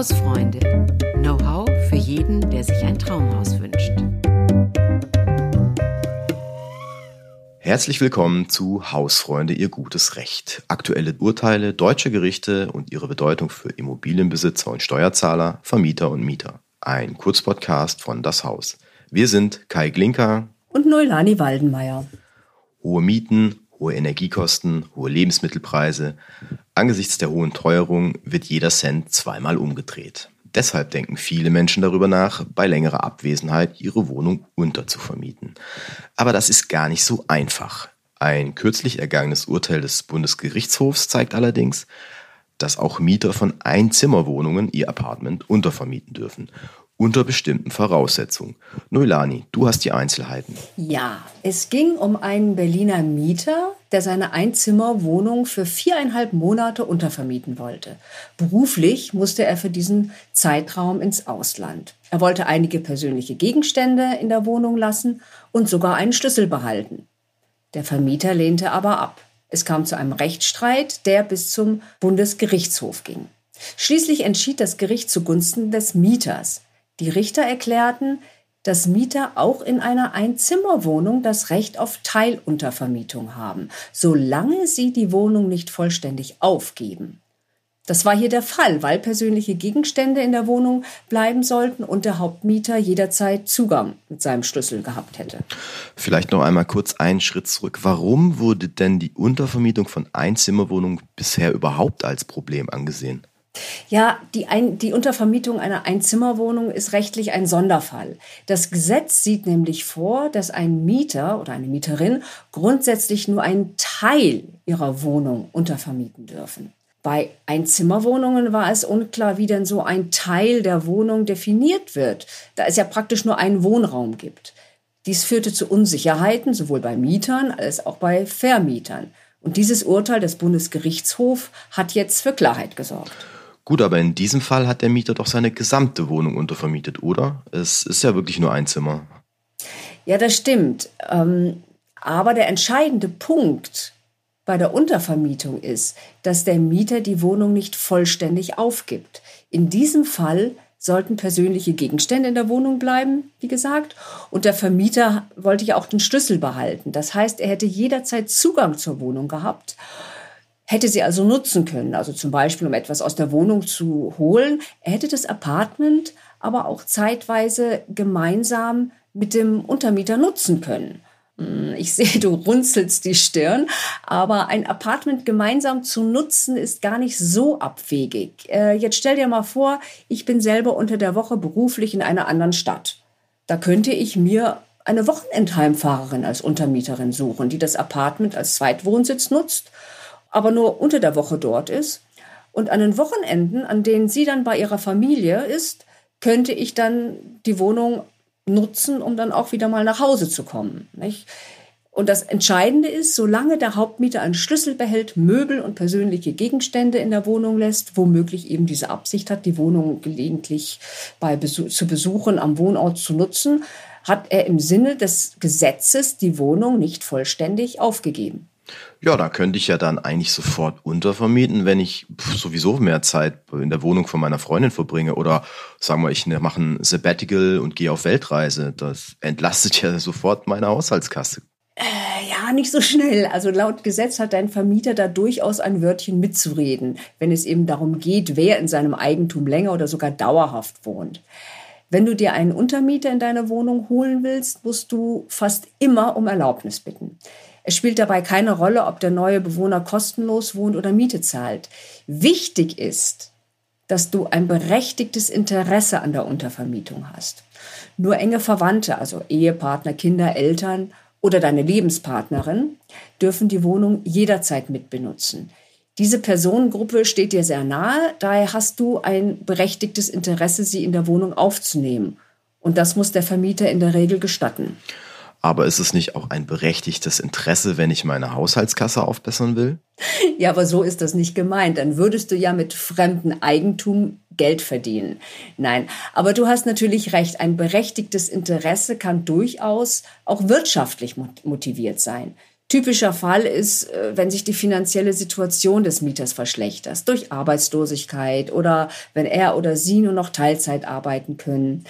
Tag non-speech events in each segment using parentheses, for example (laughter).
Hausfreunde. Know-how für jeden, der sich ein Traumhaus wünscht. Herzlich willkommen zu Hausfreunde, Ihr gutes Recht. Aktuelle Urteile deutscher Gerichte und ihre Bedeutung für Immobilienbesitzer und Steuerzahler, Vermieter und Mieter. Ein Kurzpodcast von Das Haus. Wir sind Kai Glinker und Neulani Waldenmeier. Hohe Mieten, hohe Energiekosten, hohe Lebensmittelpreise. Angesichts der hohen Teuerung wird jeder Cent zweimal umgedreht. Deshalb denken viele Menschen darüber nach, bei längerer Abwesenheit ihre Wohnung unterzuvermieten. Aber das ist gar nicht so einfach. Ein kürzlich ergangenes Urteil des Bundesgerichtshofs zeigt allerdings, dass auch Mieter von Einzimmerwohnungen ihr Apartment untervermieten dürfen unter bestimmten Voraussetzungen. Noilani, du hast die Einzelheiten. Ja, es ging um einen Berliner Mieter, der seine Einzimmerwohnung für viereinhalb Monate untervermieten wollte. Beruflich musste er für diesen Zeitraum ins Ausland. Er wollte einige persönliche Gegenstände in der Wohnung lassen und sogar einen Schlüssel behalten. Der Vermieter lehnte aber ab. Es kam zu einem Rechtsstreit, der bis zum Bundesgerichtshof ging. Schließlich entschied das Gericht zugunsten des Mieters. Die Richter erklärten, dass Mieter auch in einer Einzimmerwohnung das Recht auf Teiluntervermietung haben, solange sie die Wohnung nicht vollständig aufgeben. Das war hier der Fall, weil persönliche Gegenstände in der Wohnung bleiben sollten und der Hauptmieter jederzeit Zugang mit seinem Schlüssel gehabt hätte. Vielleicht noch einmal kurz einen Schritt zurück. Warum wurde denn die Untervermietung von Einzimmerwohnungen bisher überhaupt als Problem angesehen? Ja, die, Ein die Untervermietung einer Einzimmerwohnung ist rechtlich ein Sonderfall. Das Gesetz sieht nämlich vor, dass ein Mieter oder eine Mieterin grundsätzlich nur einen Teil ihrer Wohnung untervermieten dürfen. Bei Einzimmerwohnungen war es unklar, wie denn so ein Teil der Wohnung definiert wird, da es ja praktisch nur einen Wohnraum gibt. Dies führte zu Unsicherheiten sowohl bei Mietern als auch bei Vermietern. Und dieses Urteil des Bundesgerichtshofs hat jetzt für Klarheit gesorgt. Gut, aber in diesem Fall hat der Mieter doch seine gesamte Wohnung untervermietet, oder? Es ist ja wirklich nur ein Zimmer. Ja, das stimmt. Ähm, aber der entscheidende Punkt bei der Untervermietung ist, dass der Mieter die Wohnung nicht vollständig aufgibt. In diesem Fall sollten persönliche Gegenstände in der Wohnung bleiben, wie gesagt. Und der Vermieter wollte ja auch den Schlüssel behalten. Das heißt, er hätte jederzeit Zugang zur Wohnung gehabt hätte sie also nutzen können, also zum Beispiel, um etwas aus der Wohnung zu holen. Er hätte das Apartment aber auch zeitweise gemeinsam mit dem Untermieter nutzen können. Hm, ich (laughs) sehe, du runzelst die Stirn, aber ein Apartment gemeinsam zu nutzen ist gar nicht so abwegig. Äh, jetzt stell dir mal vor, ich bin selber unter der Woche beruflich in einer anderen Stadt. Da könnte ich mir eine Wochenendheimfahrerin als Untermieterin suchen, die das Apartment als Zweitwohnsitz nutzt aber nur unter der Woche dort ist. Und an den Wochenenden, an denen sie dann bei ihrer Familie ist, könnte ich dann die Wohnung nutzen, um dann auch wieder mal nach Hause zu kommen. Nicht? Und das Entscheidende ist, solange der Hauptmieter einen Schlüssel behält, Möbel und persönliche Gegenstände in der Wohnung lässt, womöglich eben diese Absicht hat, die Wohnung gelegentlich bei Besuch, zu besuchen, am Wohnort zu nutzen, hat er im Sinne des Gesetzes die Wohnung nicht vollständig aufgegeben. Ja, da könnte ich ja dann eigentlich sofort untervermieten, wenn ich sowieso mehr Zeit in der Wohnung von meiner Freundin verbringe. Oder sagen wir, ich ne, mache ein Sabbatical und gehe auf Weltreise. Das entlastet ja sofort meine Haushaltskasse. Äh, ja, nicht so schnell. Also laut Gesetz hat dein Vermieter da durchaus ein Wörtchen mitzureden, wenn es eben darum geht, wer in seinem Eigentum länger oder sogar dauerhaft wohnt. Wenn du dir einen Untermieter in deine Wohnung holen willst, musst du fast immer um Erlaubnis bitten. Es spielt dabei keine Rolle, ob der neue Bewohner kostenlos wohnt oder Miete zahlt. Wichtig ist, dass du ein berechtigtes Interesse an der Untervermietung hast. Nur enge Verwandte, also Ehepartner, Kinder, Eltern oder deine Lebenspartnerin, dürfen die Wohnung jederzeit mitbenutzen. Diese Personengruppe steht dir sehr nahe, daher hast du ein berechtigtes Interesse, sie in der Wohnung aufzunehmen. Und das muss der Vermieter in der Regel gestatten. Aber ist es nicht auch ein berechtigtes Interesse, wenn ich meine Haushaltskasse aufbessern will? Ja, aber so ist das nicht gemeint. Dann würdest du ja mit fremdem Eigentum Geld verdienen. Nein, aber du hast natürlich recht. Ein berechtigtes Interesse kann durchaus auch wirtschaftlich motiviert sein. Typischer Fall ist, äh, wenn sich die finanzielle Situation des Mieters verschlechtert, durch Arbeitslosigkeit oder wenn er oder sie nur noch Teilzeit arbeiten können.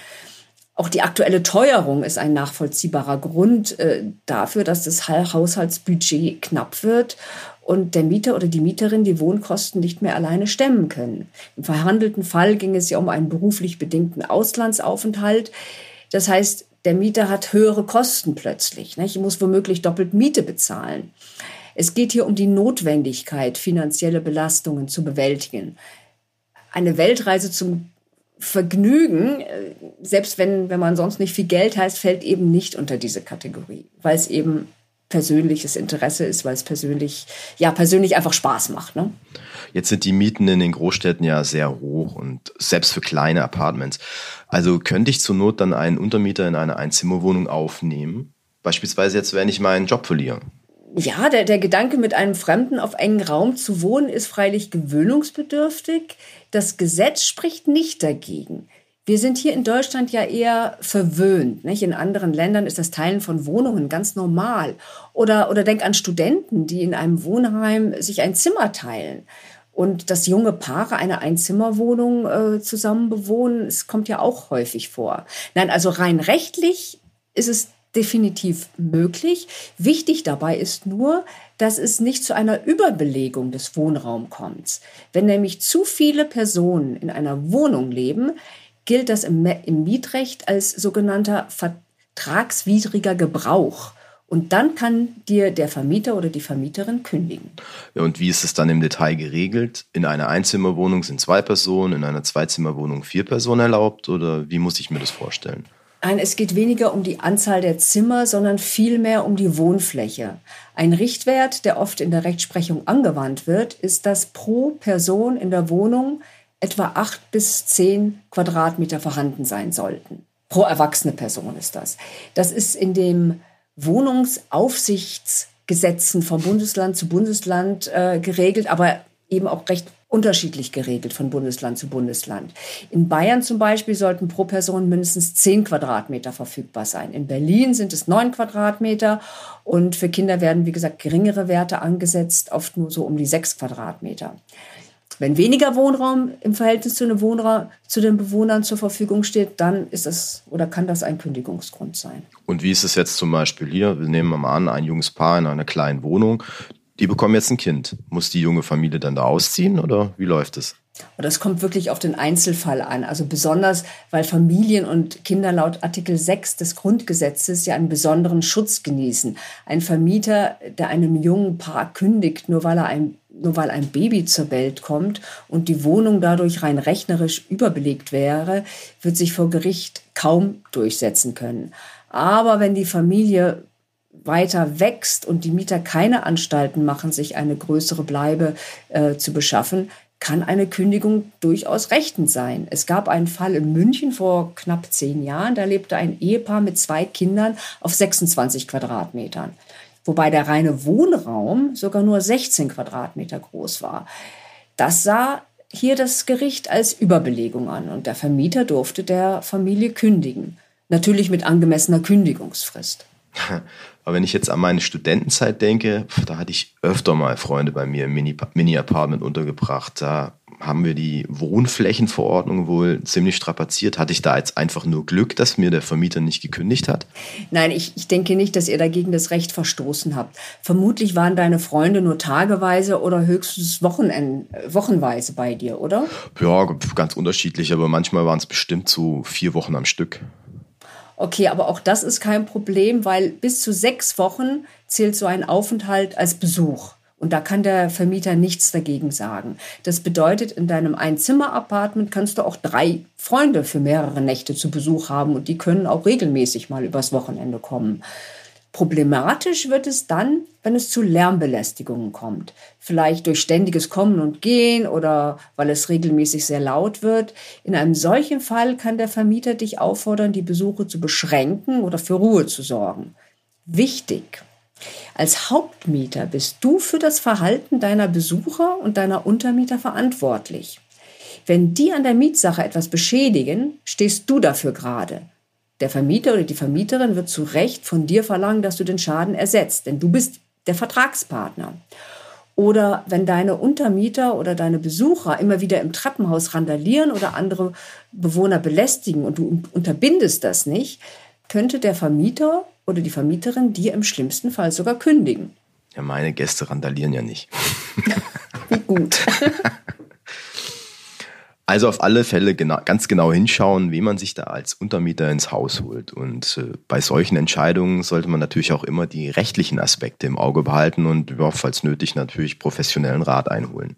Auch die aktuelle Teuerung ist ein nachvollziehbarer Grund äh, dafür, dass das Haushaltsbudget knapp wird und der Mieter oder die Mieterin die Wohnkosten nicht mehr alleine stemmen können. Im verhandelten Fall ging es ja um einen beruflich bedingten Auslandsaufenthalt. Das heißt, der Mieter hat höhere Kosten plötzlich. Nicht? Ich muss womöglich doppelt Miete bezahlen. Es geht hier um die Notwendigkeit, finanzielle Belastungen zu bewältigen. Eine Weltreise zum Vergnügen, äh, selbst wenn, wenn man sonst nicht viel Geld heißt, fällt eben nicht unter diese Kategorie, weil es eben persönliches Interesse ist, weil es persönlich, ja, persönlich einfach Spaß macht. Ne? Jetzt sind die Mieten in den Großstädten ja sehr hoch und selbst für kleine Apartments. Also könnte ich zur Not dann einen Untermieter in eine Einzimmerwohnung aufnehmen? Beispielsweise jetzt, wenn ich meinen Job verliere. Ja, der, der Gedanke, mit einem Fremden auf engen Raum zu wohnen, ist freilich gewöhnungsbedürftig. Das Gesetz spricht nicht dagegen. Wir sind hier in Deutschland ja eher verwöhnt. Nicht? In anderen Ländern ist das Teilen von Wohnungen ganz normal. Oder, oder denk an Studenten, die in einem Wohnheim sich ein Zimmer teilen. Und dass junge Paare eine Einzimmerwohnung äh, zusammen bewohnen, es kommt ja auch häufig vor. Nein, also rein rechtlich ist es definitiv möglich. Wichtig dabei ist nur, dass es nicht zu einer Überbelegung des Wohnraums kommt. Wenn nämlich zu viele Personen in einer Wohnung leben, gilt das im, im Mietrecht als sogenannter vertragswidriger Gebrauch. Und dann kann dir der Vermieter oder die Vermieterin kündigen. Und wie ist es dann im Detail geregelt? In einer Einzimmerwohnung sind zwei Personen, in einer Zweizimmerwohnung vier Personen erlaubt oder wie muss ich mir das vorstellen? Nein, es geht weniger um die Anzahl der Zimmer, sondern vielmehr um die Wohnfläche. Ein Richtwert, der oft in der Rechtsprechung angewandt wird, ist, dass pro Person in der Wohnung etwa acht bis zehn Quadratmeter vorhanden sein sollten. Pro erwachsene Person ist das. Das ist in dem Wohnungsaufsichtsgesetzen von Bundesland zu Bundesland äh, geregelt, aber eben auch recht unterschiedlich geregelt von Bundesland zu Bundesland. In Bayern zum Beispiel sollten pro Person mindestens zehn Quadratmeter verfügbar sein. In Berlin sind es neun Quadratmeter und für Kinder werden, wie gesagt, geringere Werte angesetzt, oft nur so um die sechs Quadratmeter. Wenn weniger Wohnraum im Verhältnis zu, einem Wohnraum, zu den Bewohnern zur Verfügung steht, dann ist das oder kann das ein Kündigungsgrund sein. Und wie ist es jetzt zum Beispiel hier? Wir nehmen mal an, ein junges Paar in einer kleinen Wohnung, die bekommen jetzt ein Kind. Muss die junge Familie dann da ausziehen oder wie läuft es? Das kommt wirklich auf den Einzelfall an. Also besonders, weil Familien und Kinder laut Artikel 6 des Grundgesetzes ja einen besonderen Schutz genießen. Ein Vermieter, der einem jungen Paar kündigt, nur weil er ein nur weil ein Baby zur Welt kommt und die Wohnung dadurch rein rechnerisch überbelegt wäre, wird sich vor Gericht kaum durchsetzen können. Aber wenn die Familie weiter wächst und die Mieter keine Anstalten machen, sich eine größere Bleibe äh, zu beschaffen, kann eine Kündigung durchaus rechtend sein. Es gab einen Fall in München vor knapp zehn Jahren, da lebte ein Ehepaar mit zwei Kindern auf 26 Quadratmetern wobei der reine Wohnraum sogar nur 16 Quadratmeter groß war. Das sah hier das Gericht als Überbelegung an und der Vermieter durfte der Familie kündigen. Natürlich mit angemessener Kündigungsfrist. (laughs) Aber wenn ich jetzt an meine Studentenzeit denke, da hatte ich öfter mal Freunde bei mir im Mini-Apartment untergebracht. Da haben wir die Wohnflächenverordnung wohl ziemlich strapaziert. Hatte ich da jetzt einfach nur Glück, dass mir der Vermieter nicht gekündigt hat? Nein, ich, ich denke nicht, dass ihr dagegen das Recht verstoßen habt. Vermutlich waren deine Freunde nur tageweise oder höchstens Wochenend, wochenweise bei dir, oder? Ja, ganz unterschiedlich, aber manchmal waren es bestimmt so vier Wochen am Stück. Okay, aber auch das ist kein Problem, weil bis zu sechs Wochen zählt so ein Aufenthalt als Besuch. Und da kann der Vermieter nichts dagegen sagen. Das bedeutet, in deinem Einzimmer-Apartment kannst du auch drei Freunde für mehrere Nächte zu Besuch haben und die können auch regelmäßig mal übers Wochenende kommen. Problematisch wird es dann, wenn es zu Lärmbelästigungen kommt. Vielleicht durch ständiges Kommen und Gehen oder weil es regelmäßig sehr laut wird. In einem solchen Fall kann der Vermieter dich auffordern, die Besuche zu beschränken oder für Ruhe zu sorgen. Wichtig, als Hauptmieter bist du für das Verhalten deiner Besucher und deiner Untermieter verantwortlich. Wenn die an der Mietsache etwas beschädigen, stehst du dafür gerade. Der Vermieter oder die Vermieterin wird zu Recht von dir verlangen, dass du den Schaden ersetzt, denn du bist der Vertragspartner. Oder wenn deine Untermieter oder deine Besucher immer wieder im Treppenhaus randalieren oder andere Bewohner belästigen und du unterbindest das nicht, könnte der Vermieter oder die Vermieterin dir im schlimmsten Fall sogar kündigen. Ja, meine Gäste randalieren ja nicht. Wie gut. (laughs) Also auf alle Fälle genau, ganz genau hinschauen, wie man sich da als Untermieter ins Haus holt. Und äh, bei solchen Entscheidungen sollte man natürlich auch immer die rechtlichen Aspekte im Auge behalten und ja, falls nötig natürlich professionellen Rat einholen.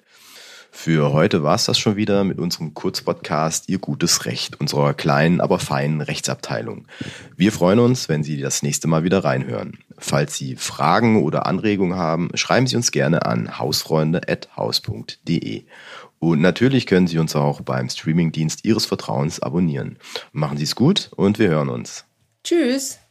Für heute war es das schon wieder mit unserem Kurzpodcast Ihr gutes Recht, unserer kleinen, aber feinen Rechtsabteilung. Wir freuen uns, wenn Sie das nächste Mal wieder reinhören. Falls Sie Fragen oder Anregungen haben, schreiben Sie uns gerne an hausfreunde.haus.de. Und natürlich können Sie uns auch beim Streamingdienst Ihres Vertrauens abonnieren. Machen Sie es gut und wir hören uns. Tschüss.